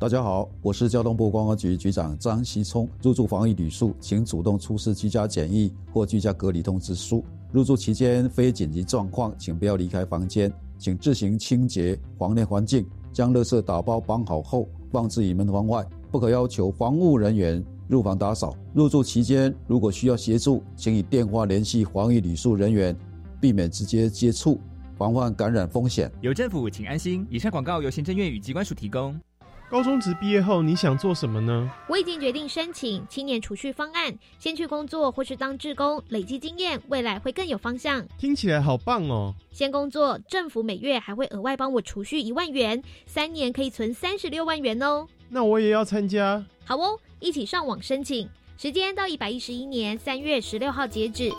大家好，我是交通部观光局局长张希聪。入住防疫旅宿，请主动出示居家检疫或居家隔离通知书。入住期间非紧急状况，请不要离开房间，请自行清洁房内环境，将垃圾打包绑好后放置于门房外，不可要求防务人员入房打扫。入住期间如果需要协助，请以电话联系防疫旅宿人员，避免直接接触，防范感染风险。有政府，请安心。以上广告由行政院与机关署提供。高中职毕业后，你想做什么呢？我已经决定申请青年储蓄方案，先去工作或是当志工，累积经验，未来会更有方向。听起来好棒哦！先工作，政府每月还会额外帮我储蓄一万元，三年可以存三十六万元哦。那我也要参加。好哦，一起上网申请，时间到一百一十一年三月十六号截止。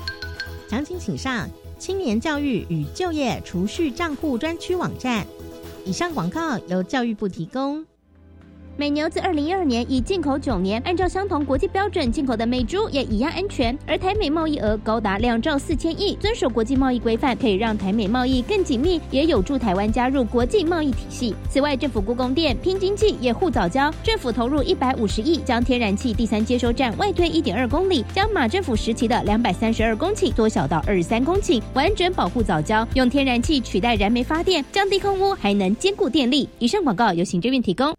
详情请上青年教育与就业储蓄账户专区网站。以上广告由教育部提供。美牛自二零一二年已进口九年，按照相同国际标准进口的美猪也一样安全。而台美贸易额高达两兆四千亿，遵守国际贸易规范，可以让台美贸易更紧密，也有助台湾加入国际贸易体系。此外，政府故宫店拼经济也护早交，政府投入一百五十亿，将天然气第三接收站外推一点二公里，将马政府时期的两百三十二公顷缩小到二十三公顷，完整保护早交，用天然气取代燃煤发电，降低空污，还能兼顾电力。以上广告由行政院提供。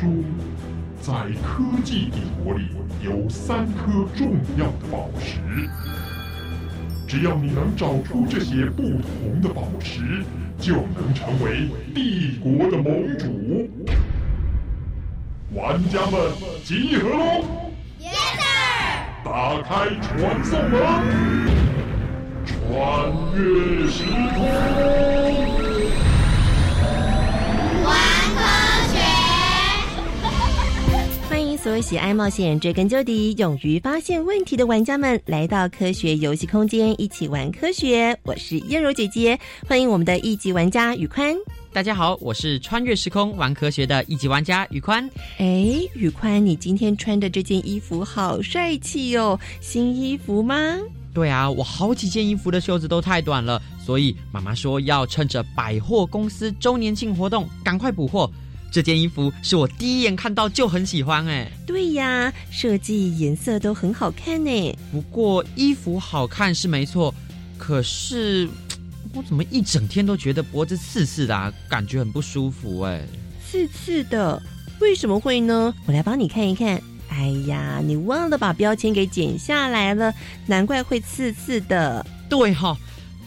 传说，在科技帝国里有三颗重要的宝石，只要你能找出这些不同的宝石，就能成为帝国的盟主。玩家们集合喽！打开传送门，穿越时空。所有喜爱冒险、追根究底、勇于发现问题的玩家们来到科学游戏空间，一起玩科学。我是燕柔姐姐，欢迎我们的一级玩家宇宽。大家好，我是穿越时空玩科学的一级玩家宇宽。哎，宇宽，你今天穿的这件衣服好帅气哦，新衣服吗？对啊，我好几件衣服的袖子都太短了，所以妈妈说要趁着百货公司周年庆活动赶快补货。这件衣服是我第一眼看到就很喜欢哎。对呀，设计颜色都很好看呢。不过衣服好看是没错，可是 我怎么一整天都觉得脖子刺刺的、啊，感觉很不舒服哎。刺刺的，为什么会呢？我来帮你看一看。哎呀，你忘了把标签给剪下来了，难怪会刺刺的。对哈、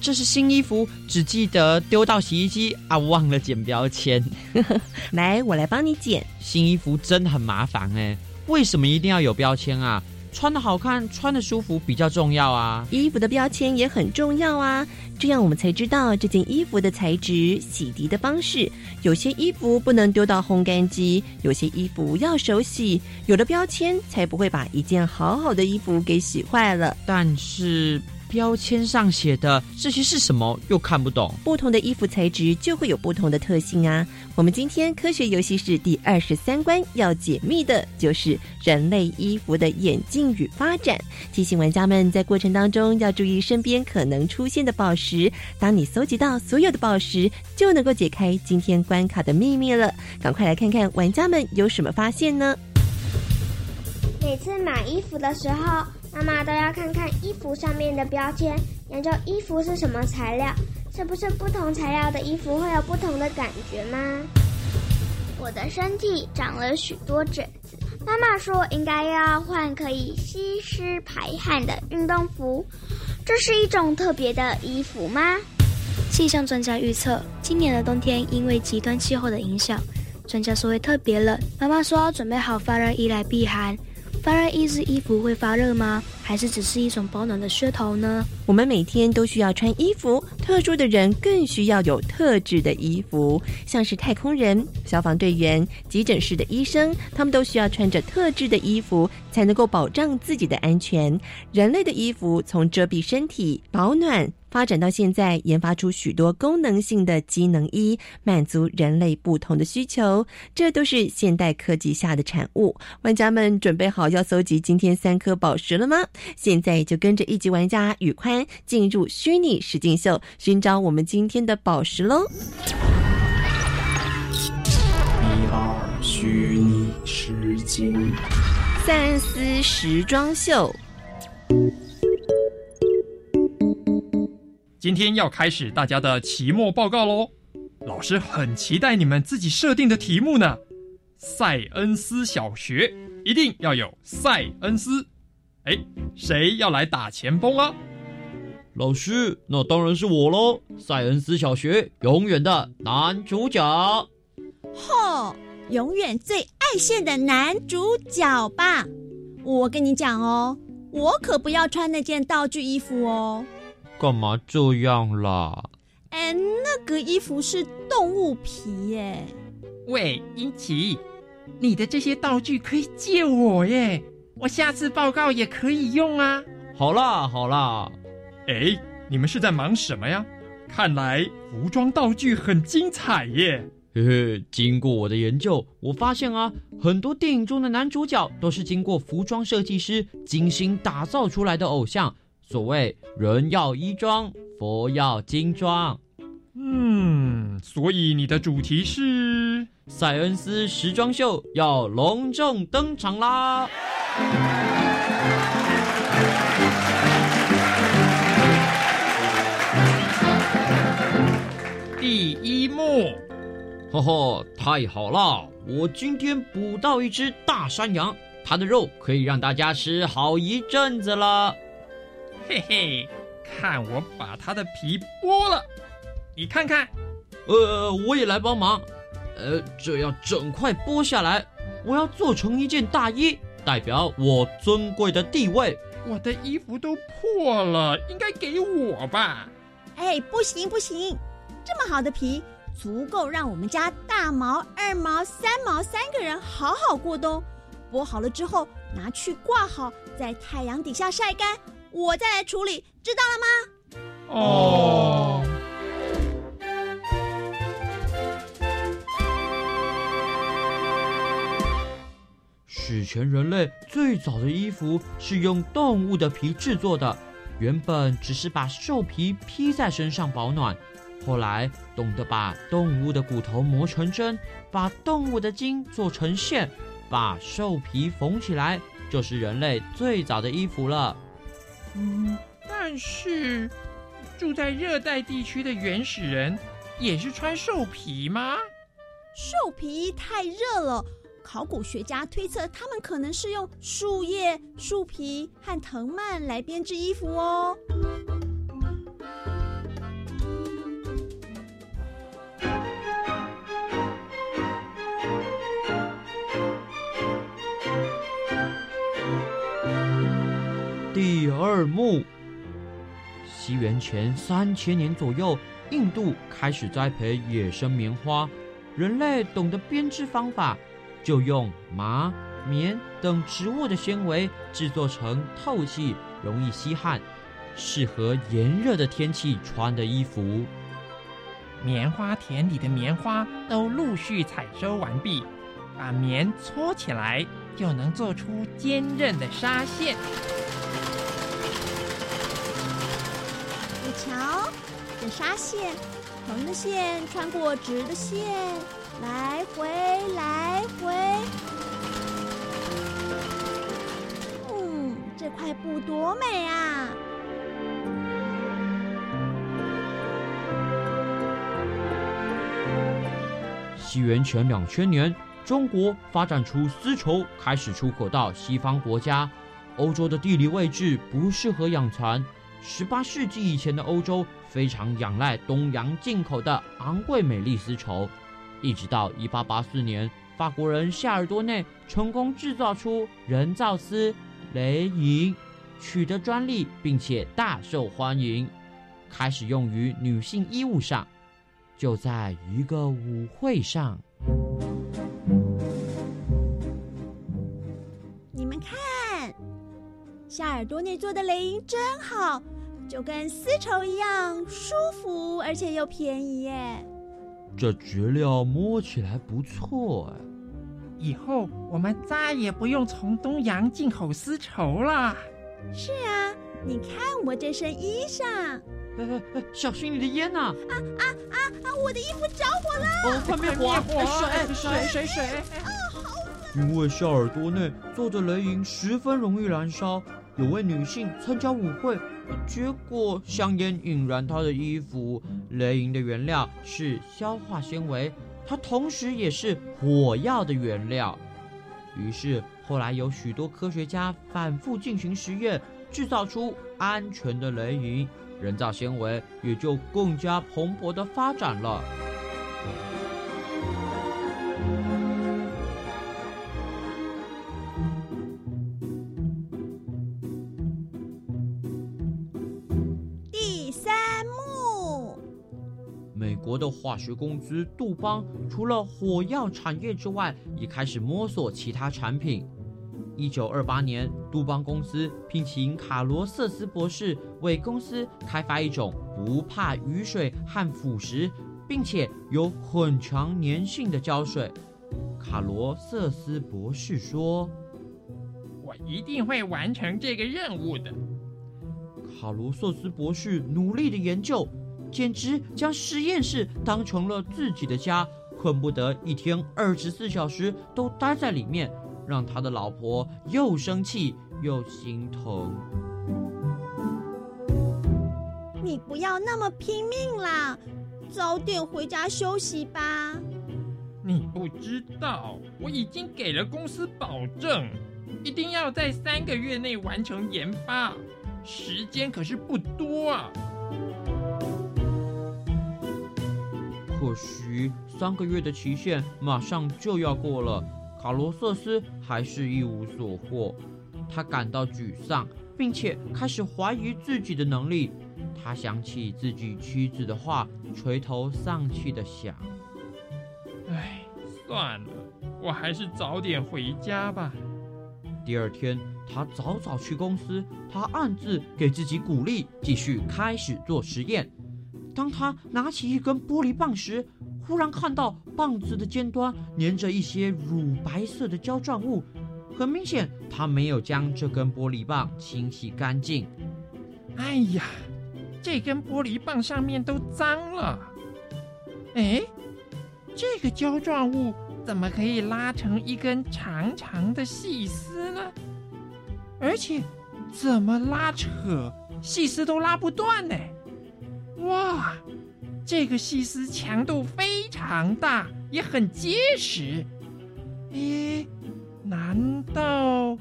这是新衣服，只记得丢到洗衣机啊，忘了剪标签。来，我来帮你剪。新衣服真的很麻烦哎，为什么一定要有标签啊？穿的好看，穿的舒服比较重要啊。衣服的标签也很重要啊，这样我们才知道这件衣服的材质、洗涤的方式。有些衣服不能丢到烘干机，有些衣服要手洗。有了标签，才不会把一件好好的衣服给洗坏了。但是标签上写的这些是什么？又看不懂。不同的衣服材质就会有不同的特性啊。我们今天科学游戏室第二十三关要解密的就是人类衣服的演进与发展，提醒玩家们在过程当中要注意身边可能出现的宝石。当你搜集到所有的宝石，就能够解开今天关卡的秘密了。赶快来看看玩家们有什么发现呢？每次买衣服的时候，妈妈都要看看衣服上面的标签，研究衣服是什么材料，是不是不同材料的衣服会有不同的感觉吗？我的身体长了许多疹子，妈妈说应该要换可以吸湿排汗的运动服，这是一种特别的衣服吗？气象专家预测，今年的冬天因为极端气候的影响，专家说会特别冷。妈妈说要准备好发热衣来避寒。发热衣是衣服会发热吗？还是只是一种保暖的噱头呢？我们每天都需要穿衣服，特殊的人更需要有特制的衣服，像是太空人、消防队员、急诊室的医生，他们都需要穿着特制的衣服，才能够保障自己的安全。人类的衣服从遮蔽身体、保暖。发展到现在，研发出许多功能性的机能衣，满足人类不同的需求，这都是现代科技下的产物。玩家们准备好要搜集今天三颗宝石了吗？现在就跟着一级玩家宇宽进入虚拟实境秀，寻找我们今天的宝石喽！一二虚拟实境，三思时装秀。今天要开始大家的期末报告喽，老师很期待你们自己设定的题目呢。塞恩斯小学一定要有塞恩斯，哎，谁要来打前锋啊？老师，那当然是我喽！塞恩斯小学永远的男主角。吼，永远最爱线的男主角吧！我跟你讲哦，我可不要穿那件道具衣服哦。干嘛这样啦？哎，那个衣服是动物皮耶。喂，英奇，你的这些道具可以借我耶，我下次报告也可以用啊。好啦好啦，哎，你们是在忙什么呀？看来服装道具很精彩耶。嘿嘿，经过我的研究，我发现啊，很多电影中的男主角都是经过服装设计师精心打造出来的偶像。所谓人要衣装，佛要金装。嗯，所以你的主题是塞恩斯时装秀要隆重登场啦！第一幕，呵呵，太好了！我今天捕到一只大山羊，它的肉可以让大家吃好一阵子了。嘿嘿，看我把它的皮剥了，你看看。呃，我也来帮忙。呃，这要整块剥下来，我要做成一件大衣，代表我尊贵的地位。我的衣服都破了，应该给我吧？哎，不行不行，这么好的皮，足够让我们家大毛、二毛、三毛三个人好好过冬。剥好了之后，拿去挂好，在太阳底下晒干。我再来处理，知道了吗？哦。史前人类最早的衣服是用动物的皮制作的，原本只是把兽皮披在身上保暖，后来懂得把动物的骨头磨成针，把动物的筋做成线，把兽皮缝起来，就是人类最早的衣服了。嗯，但是住在热带地区的原始人也是穿兽皮吗？兽皮太热了，考古学家推测他们可能是用树叶、树皮和藤蔓来编织衣服哦。第二幕，西元前三千年左右，印度开始栽培野生棉花，人类懂得编织方法，就用麻、棉等植物的纤维制作成透气、容易吸汗、适合炎热的天气穿的衣服。棉花田里的棉花都陆续采收完毕，把棉搓起来，就能做出坚韧的纱线。你瞧，这纱线，横的线穿过直的线，来回来回。嗯，这块布多美啊！西元前两千年，中国发展出丝绸，开始出口到西方国家。欧洲的地理位置不适合养蚕。十八世纪以前的欧洲非常仰赖东洋进口的昂贵美丽丝绸，一直到一八八四年，法国人夏尔多内成功制造出人造丝——雷银。取得专利，并且大受欢迎，开始用于女性衣物上。就在一个舞会上，你们看，夏尔多内做的雷音真好，就跟丝绸一样舒服，而且又便宜耶。这质料摸起来不错哎。以后我们再也不用从东洋进口丝绸了。是啊，你看我这身衣裳。哎哎哎，小心你的烟呐！啊啊啊啊！我的衣服着火了！哦，快灭火！水水水水！啊，好因为夏尔多内做的雷银十分容易燃烧，有位女性参加舞会，结果香烟引燃她的衣服。雷银的原料是消化纤维，它同时也是火药的原料。于是后来有许多科学家反复进行实验，制造出安全的雷银。人造纤维也就更加蓬勃的发展了。国的化学公司杜邦除了火药产业之外，也开始摸索其他产品。一九二八年，杜邦公司聘请卡罗瑟斯博士为公司开发一种不怕雨水和腐蚀，并且有很强粘性的胶水。卡罗瑟斯博士说：“我一定会完成这个任务的。”卡罗瑟斯博士努力的研究，简直将实验室当成了自己的家，恨不得一天二十四小时都待在里面。让他的老婆又生气又心疼。你不要那么拼命啦，早点回家休息吧。你不知道，我已经给了公司保证，一定要在三个月内完成研发，时间可是不多啊。可惜三个月的期限马上就要过了。卡罗瑟斯还是一无所获，他感到沮丧，并且开始怀疑自己的能力。他想起自己妻子的话，垂头丧气的想：“唉，算了，我还是早点回家吧。”第二天，他早早去公司，他暗自给自己鼓励，继续开始做实验。当他拿起一根玻璃棒时，忽然看到棒子的尖端粘着一些乳白色的胶状物，很明显，他没有将这根玻璃棒清洗干净。哎呀，这根玻璃棒上面都脏了。哎，这个胶状物怎么可以拉成一根长长的细丝呢？而且，怎么拉扯细丝都拉不断呢？哇！这个细丝强度非常大，也很结实。咦，难道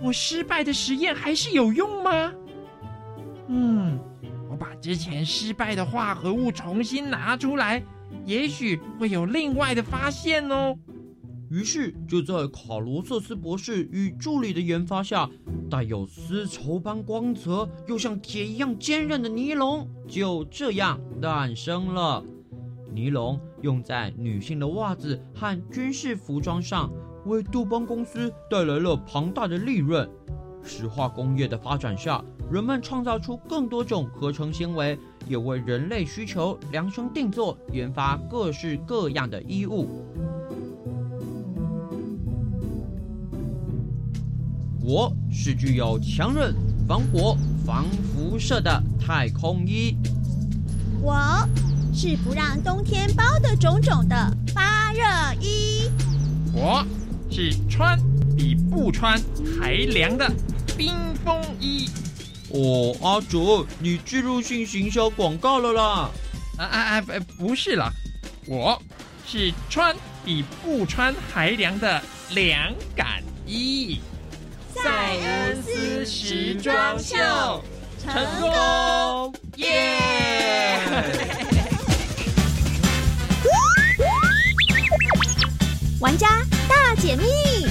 我失败的实验还是有用吗？嗯，我把之前失败的化合物重新拿出来，也许会有另外的发现哦。于是，就在卡罗瑟斯博士与助理的研发下，带有丝绸般光泽又像铁一样坚韧的尼龙就这样诞生了。尼龙用在女性的袜子和军事服装上，为杜邦公司带来了庞大的利润。石化工业的发展下，人们创造出更多种合成纤维，也为人类需求量身定做，研发各式各样的衣物。我是具有强韧、防火、防辐射的太空衣。我是不让冬天包的肿肿的发热衣。我是穿比不穿还凉的冰风衣。哦，阿卓，你植入性行销广告了啦？啊啊啊！不是啦，我是穿比不穿还凉的凉感衣。塞恩斯时装秀成功，耶！玩家大解密，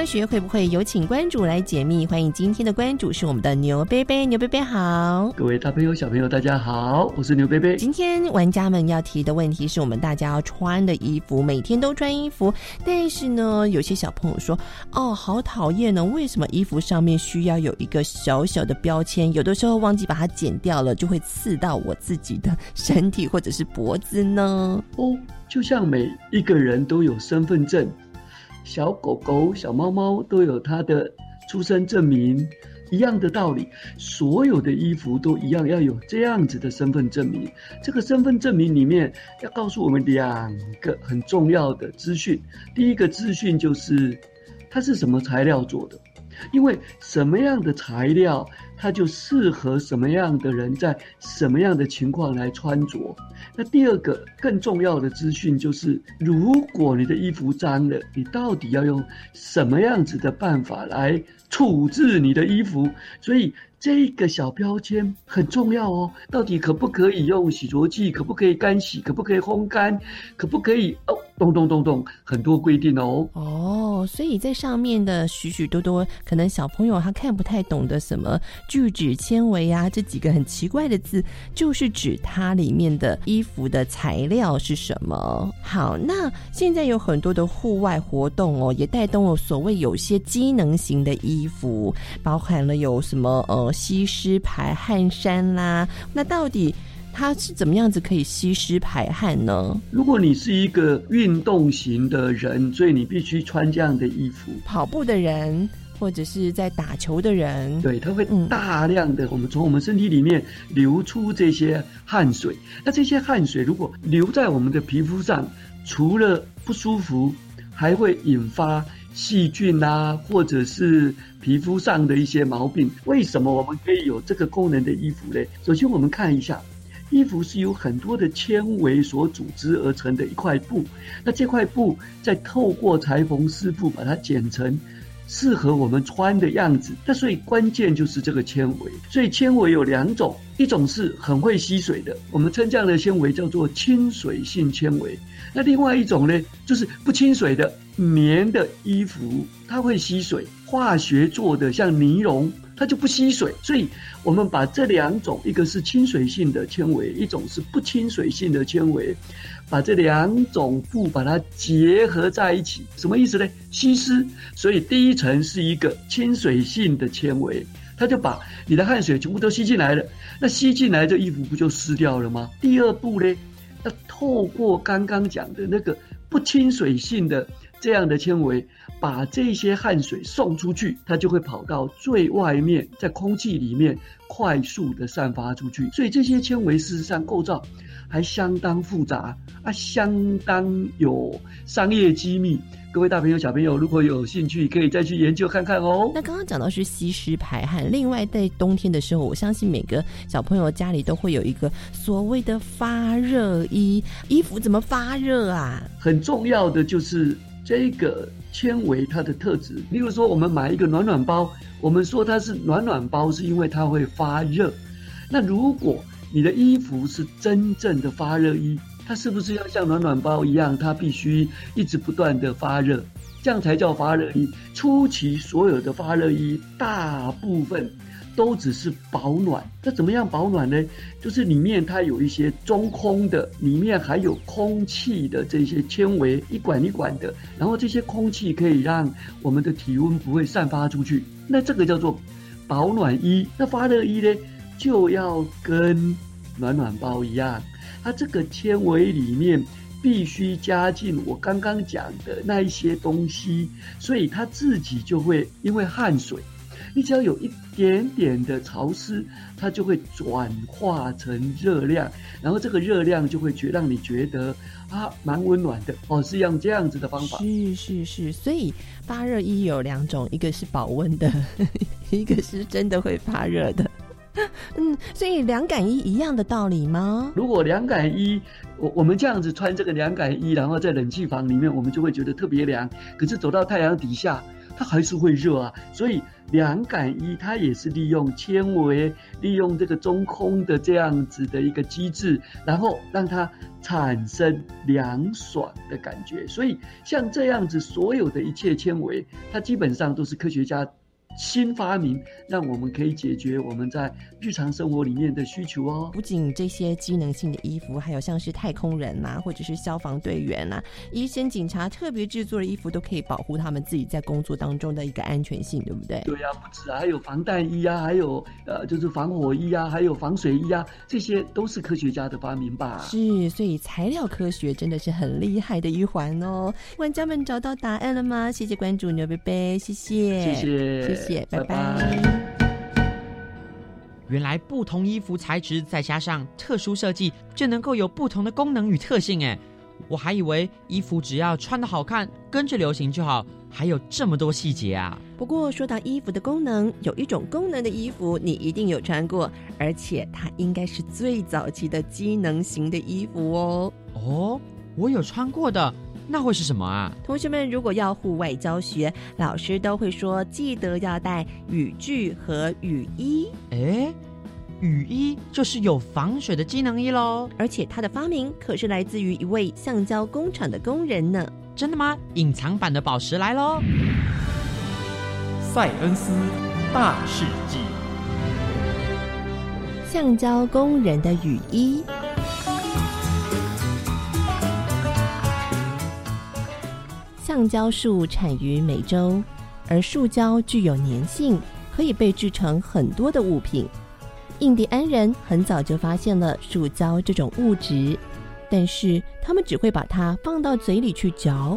科学会不会有请关主来解密？欢迎今天的关主是我们的牛贝贝，牛贝贝好，各位大朋友小朋友大家好，我是牛贝贝。今天玩家们要提的问题是我们大家要穿的衣服，每天都穿衣服，但是呢，有些小朋友说，哦，好讨厌呢，为什么衣服上面需要有一个小小的标签？有的时候忘记把它剪掉了，就会刺到我自己的身体或者是脖子呢？哦，就像每一个人都有身份证。小狗狗、小猫猫都有它的出生证明，一样的道理。所有的衣服都一样，要有这样子的身份证明。这个身份证明里面要告诉我们两个很重要的资讯。第一个资讯就是它是什么材料做的，因为什么样的材料。它就适合什么样的人，在什么样的情况来穿着。那第二个更重要的资讯就是，如果你的衣服脏了，你到底要用什么样子的办法来处置你的衣服？所以。这个小标签很重要哦，到底可不可以用洗濯剂？可不可以干洗？可不可以烘干？可不可以哦？咚咚咚咚，很多规定哦。哦，所以在上面的许许多多，可能小朋友他看不太懂的什么聚酯纤维啊，这几个很奇怪的字，就是指它里面的衣服的材料是什么。好，那现在有很多的户外活动哦，也带动了所谓有些机能型的衣服，包含了有什么呃。吸湿排汗衫啦，那到底它是怎么样子可以吸湿排汗呢？如果你是一个运动型的人，所以你必须穿这样的衣服。跑步的人或者是在打球的人，对，它会大量的我们从我们身体里面流出这些汗水。那这些汗水如果留在我们的皮肤上，除了不舒服，还会引发。细菌啊，或者是皮肤上的一些毛病，为什么我们可以有这个功能的衣服呢？首先，我们看一下，衣服是由很多的纤维所组织而成的一块布，那这块布再透过裁缝师傅把它剪成适合我们穿的样子。那所以关键就是这个纤维。所以纤维有两种，一种是很会吸水的，我们称这样的纤维叫做亲水性纤维。那另外一种呢，就是不亲水的。棉的衣服它会吸水，化学做的像尼龙，它就不吸水。所以，我们把这两种，一个是亲水性的纤维，一种是不亲水性的纤维，把这两种布把它结合在一起，什么意思呢？吸湿。所以第一层是一个亲水性的纤维，它就把你的汗水全部都吸进来了。那吸进来，这衣服不就湿掉了吗？第二步呢，要透过刚刚讲的那个不亲水性的。这样的纤维把这些汗水送出去，它就会跑到最外面，在空气里面快速的散发出去。所以这些纤维事实上构造还相当复杂啊，相当有商业机密。各位大朋友、小朋友，如果有兴趣，可以再去研究看看哦。那刚刚讲到是吸湿排汗，另外在冬天的时候，我相信每个小朋友家里都会有一个所谓的发热衣，衣服怎么发热啊？很重要的就是。这个纤维它的特质，例如说，我们买一个暖暖包，我们说它是暖暖包，是因为它会发热。那如果你的衣服是真正的发热衣，它是不是要像暖暖包一样，它必须一直不断的发热，这样才叫发热衣？初期所有的发热衣，大部分。都只是保暖，那怎么样保暖呢？就是里面它有一些中空的，里面还有空气的这些纤维，一管一管的，然后这些空气可以让我们的体温不会散发出去。那这个叫做保暖衣。那发热衣呢，就要跟暖暖包一样，它这个纤维里面必须加进我刚刚讲的那一些东西，所以它自己就会因为汗水。你只要有一点点的潮湿，它就会转化成热量，然后这个热量就会觉让你觉得啊蛮温暖的哦，是用这样子的方法。是是是，所以发热衣有两种，一个是保温的，一个是真的会发热的。嗯，所以凉感衣一样的道理吗？如果凉感衣，我我们这样子穿这个凉感衣，然后在冷气房里面，我们就会觉得特别凉。可是走到太阳底下。它还是会热啊。所以凉感衣它也是利用纤维，利用这个中空的这样子的一个机制，然后让它产生凉爽的感觉。所以像这样子，所有的一切纤维，它基本上都是科学家。新发明让我们可以解决我们在日常生活里面的需求哦。不仅这些机能性的衣服，还有像是太空人呐，或者是消防队员呐、医生、警察特别制作的衣服，都可以保护他们自己在工作当中的一个安全性，对不对？对啊，不止啊，还有防弹衣啊，还有呃，就是防火衣啊，还有防水衣啊，这些都是科学家的发明吧？是，所以材料科学真的是很厉害的一环哦。玩家们找到答案了吗？谢谢关注牛贝贝，谢谢，谢谢，谢谢。拜拜。原来不同衣服材质再加上特殊设计，就能够有不同的功能与特性。哎，我还以为衣服只要穿的好看，跟着流行就好，还有这么多细节啊！不过说到衣服的功能，有一种功能的衣服你一定有穿过，而且它应该是最早期的机能型的衣服哦。哦，我有穿过的。那会是什么啊？同学们，如果要户外教学，老师都会说记得要带雨具和雨衣。哎，雨衣就是有防水的机能衣喽。而且它的发明可是来自于一位橡胶工厂的工人呢。真的吗？隐藏版的宝石来喽！塞恩斯大世纪：橡胶工人的雨衣。橡胶树产于美洲，而树胶具有粘性，可以被制成很多的物品。印第安人很早就发现了树胶这种物质，但是他们只会把它放到嘴里去嚼。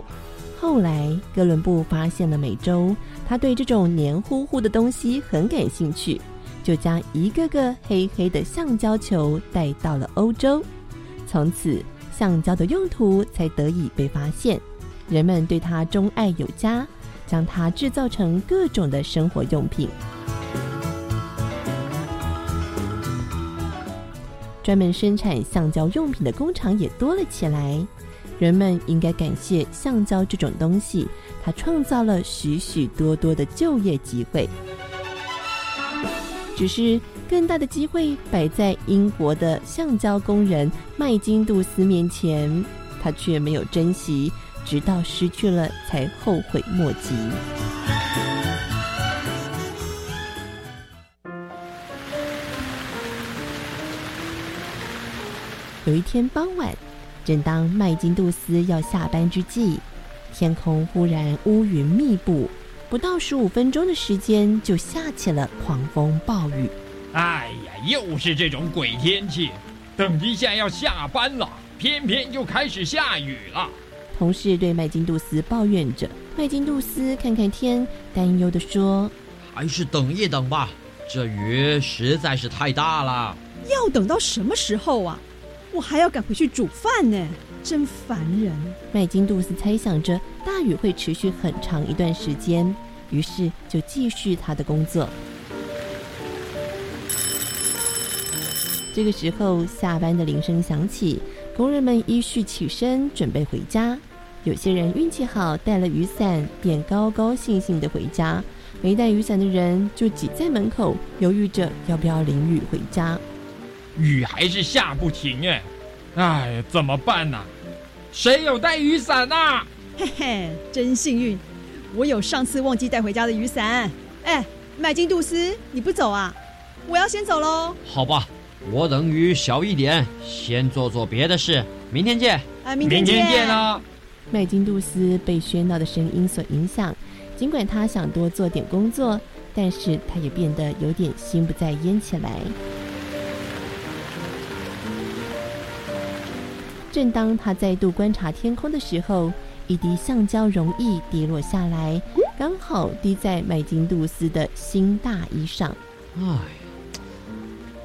后来哥伦布发现了美洲，他对这种黏糊糊的东西很感兴趣，就将一个个黑黑的橡胶球带到了欧洲。从此，橡胶的用途才得以被发现。人们对它钟爱有加，将它制造成各种的生活用品。专门生产橡胶用品的工厂也多了起来。人们应该感谢橡胶这种东西，它创造了许许多多的就业机会。只是更大的机会摆在英国的橡胶工人麦金杜斯面前，他却没有珍惜。直到失去了，才后悔莫及。有一天傍晚，正当麦金杜斯要下班之际，天空忽然乌云密布，不到十五分钟的时间，就下起了狂风暴雨。哎呀，又是这种鬼天气！等一下要下班了，偏偏就开始下雨了。同事对麦金杜斯抱怨着，麦金杜斯看看天，担忧的说：“还是等一等吧，这雨实在是太大了。要等到什么时候啊？我还要赶回去煮饭呢，真烦人。”麦金杜斯猜想着大雨会持续很长一段时间，于是就继续他的工作。这个时候，下班的铃声响起。工人们依序起身，准备回家。有些人运气好，带了雨伞，便高高兴兴的回家；没带雨伞的人就挤在门口，犹豫着要不要淋雨回家。雨还是下不停哎，哎，怎么办呢？谁有带雨伞呐？嘿嘿，真幸运，我有上次忘记带回家的雨伞。哎，麦金杜斯，你不走啊？我要先走喽。好吧。我等雨小一点，先做做别的事。明天见！啊，明天见啊！麦金杜斯被喧闹的声音所影响，尽管他想多做点工作，但是他也变得有点心不在焉起来。正当他再度观察天空的时候，一滴橡胶容易滴落下来，刚好滴在麦金杜斯的新大衣上。哎。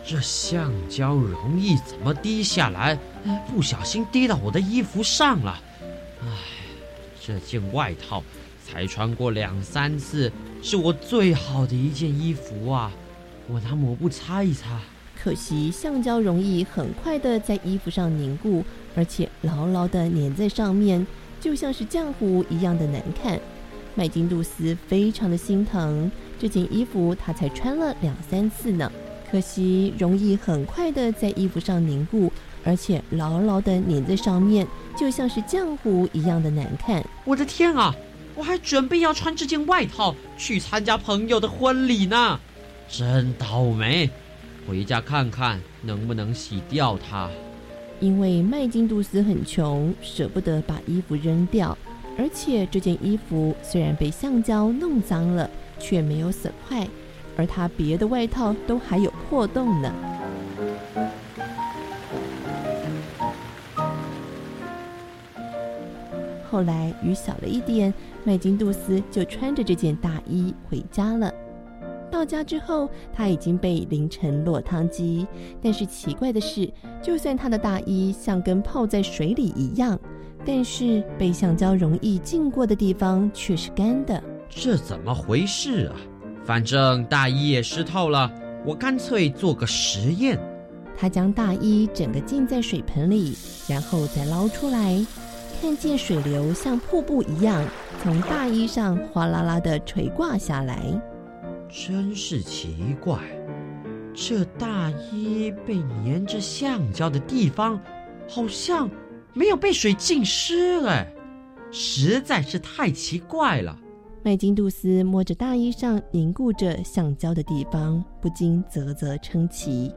这橡胶容易怎么滴下来？不小心滴到我的衣服上了。唉，这件外套才穿过两三次，是我最好的一件衣服啊！我拿抹布擦一擦。可惜橡胶容易很快的在衣服上凝固，而且牢牢的粘在上面，就像是浆糊一样的难看。麦金杜斯非常的心疼这件衣服，他才穿了两三次呢。可惜容易很快的在衣服上凝固，而且牢牢的粘在上面，就像是浆糊一样的难看。我的天啊！我还准备要穿这件外套去参加朋友的婚礼呢，真倒霉！回家看看能不能洗掉它。因为麦金杜斯很穷，舍不得把衣服扔掉，而且这件衣服虽然被橡胶弄脏了，却没有损坏，而他别的外套都还有破洞呢。后来雨小了一点，麦金杜斯就穿着这件大衣回家了。到家之后，他已经被淋成落汤鸡。但是奇怪的是，就算他的大衣像跟泡在水里一样，但是被橡胶容易浸过的地方却是干的。这怎么回事啊？反正大衣也湿透了，我干脆做个实验。他将大衣整个浸在水盆里，然后再捞出来。看见水流像瀑布一样从大衣上哗啦啦的垂挂下来，真是奇怪。这大衣被粘着橡胶的地方，好像没有被水浸湿哎，实在是太奇怪了。麦金杜斯摸着大衣上凝固着橡胶的地方，不禁啧啧称奇。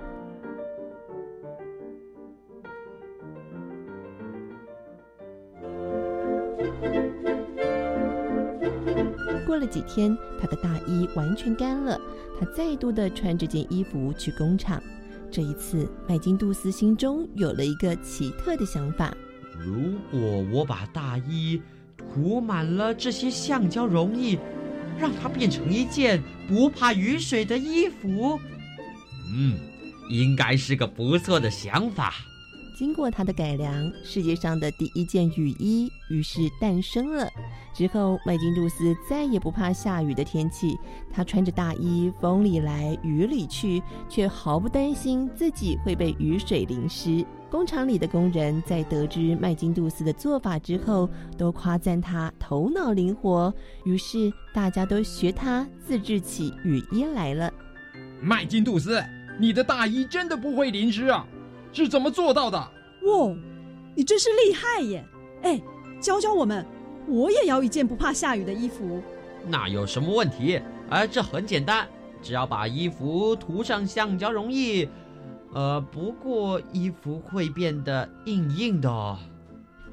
过了几天，他的大衣完全干了。他再度的穿这件衣服去工厂。这一次，麦金杜斯心中有了一个奇特的想法：如果我把大衣涂满了这些橡胶溶液，让它变成一件不怕雨水的衣服，嗯，应该是个不错的想法。经过他的改良，世界上的第一件雨衣于是诞生了。之后，麦金杜斯再也不怕下雨的天气。他穿着大衣，风里来雨里去，却毫不担心自己会被雨水淋湿。工厂里的工人在得知麦金杜斯的做法之后，都夸赞他头脑灵活。于是，大家都学他自制起雨衣来了。麦金杜斯，你的大衣真的不会淋湿啊？是怎么做到的？哇，你真是厉害耶！哎，教教我们。我也要一件不怕下雨的衣服，那有什么问题？哎，这很简单，只要把衣服涂上橡胶溶液。呃，不过衣服会变得硬硬的哦。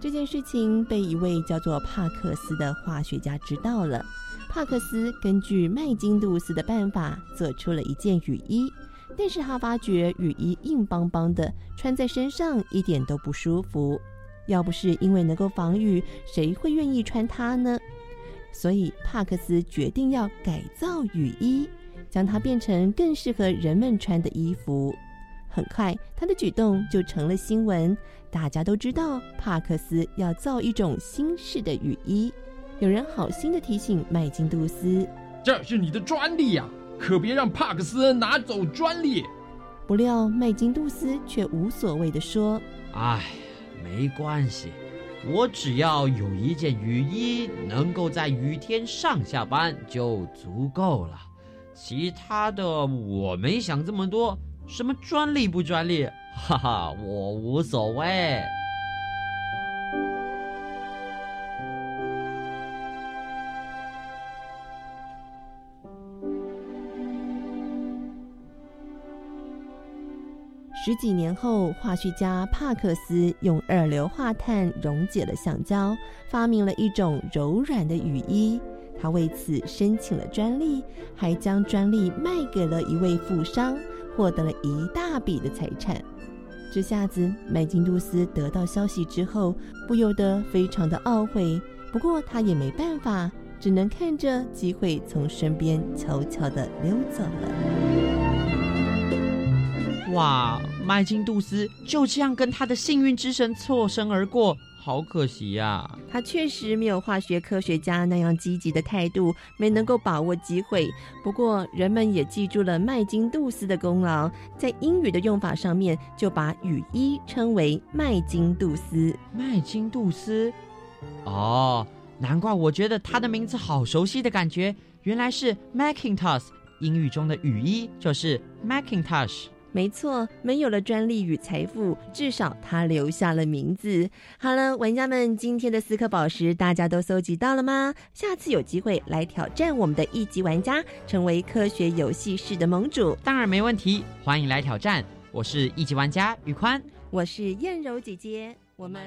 这件事情被一位叫做帕克斯的化学家知道了。帕克斯根据麦金杜斯的办法做出了一件雨衣，但是他发觉雨衣硬邦邦的，穿在身上一点都不舒服。要不是因为能够防雨，谁会愿意穿它呢？所以帕克斯决定要改造雨衣，将它变成更适合人们穿的衣服。很快，他的举动就成了新闻，大家都知道帕克斯要造一种新式的雨衣。有人好心的提醒麦金杜斯：“这是你的专利呀，可别让帕克斯拿走专利。”不料麦金杜斯却无所谓的说：“哎。”没关系，我只要有一件雨衣，能够在雨天上下班就足够了。其他的我没想这么多，什么专利不专利，哈哈，我无所谓。十几年后，化学家帕克斯用二硫化碳溶解了橡胶，发明了一种柔软的雨衣。他为此申请了专利，还将专利卖给了一位富商，获得了一大笔的财产。这下子，麦金杜斯得到消息之后，不由得非常的懊悔。不过他也没办法，只能看着机会从身边悄悄的溜走了。哇！麦金杜斯就这样跟他的幸运之神错身而过，好可惜呀！他确实没有化学科学家那样积极的态度，没能够把握机会。不过，人们也记住了麦金杜斯的功劳，在英语的用法上面，就把雨衣称为麦金杜斯。麦金杜斯，哦，难怪我觉得他的名字好熟悉的感觉，原来是 Macintosh，英语中的雨衣就是 Macintosh。没错，没有了专利与财富，至少他留下了名字。好了，玩家们，今天的四颗宝石大家都搜集到了吗？下次有机会来挑战我们的一级玩家，成为科学游戏室的盟主，当然没问题，欢迎来挑战。我是一级玩家宇宽，我是燕柔姐姐，我们。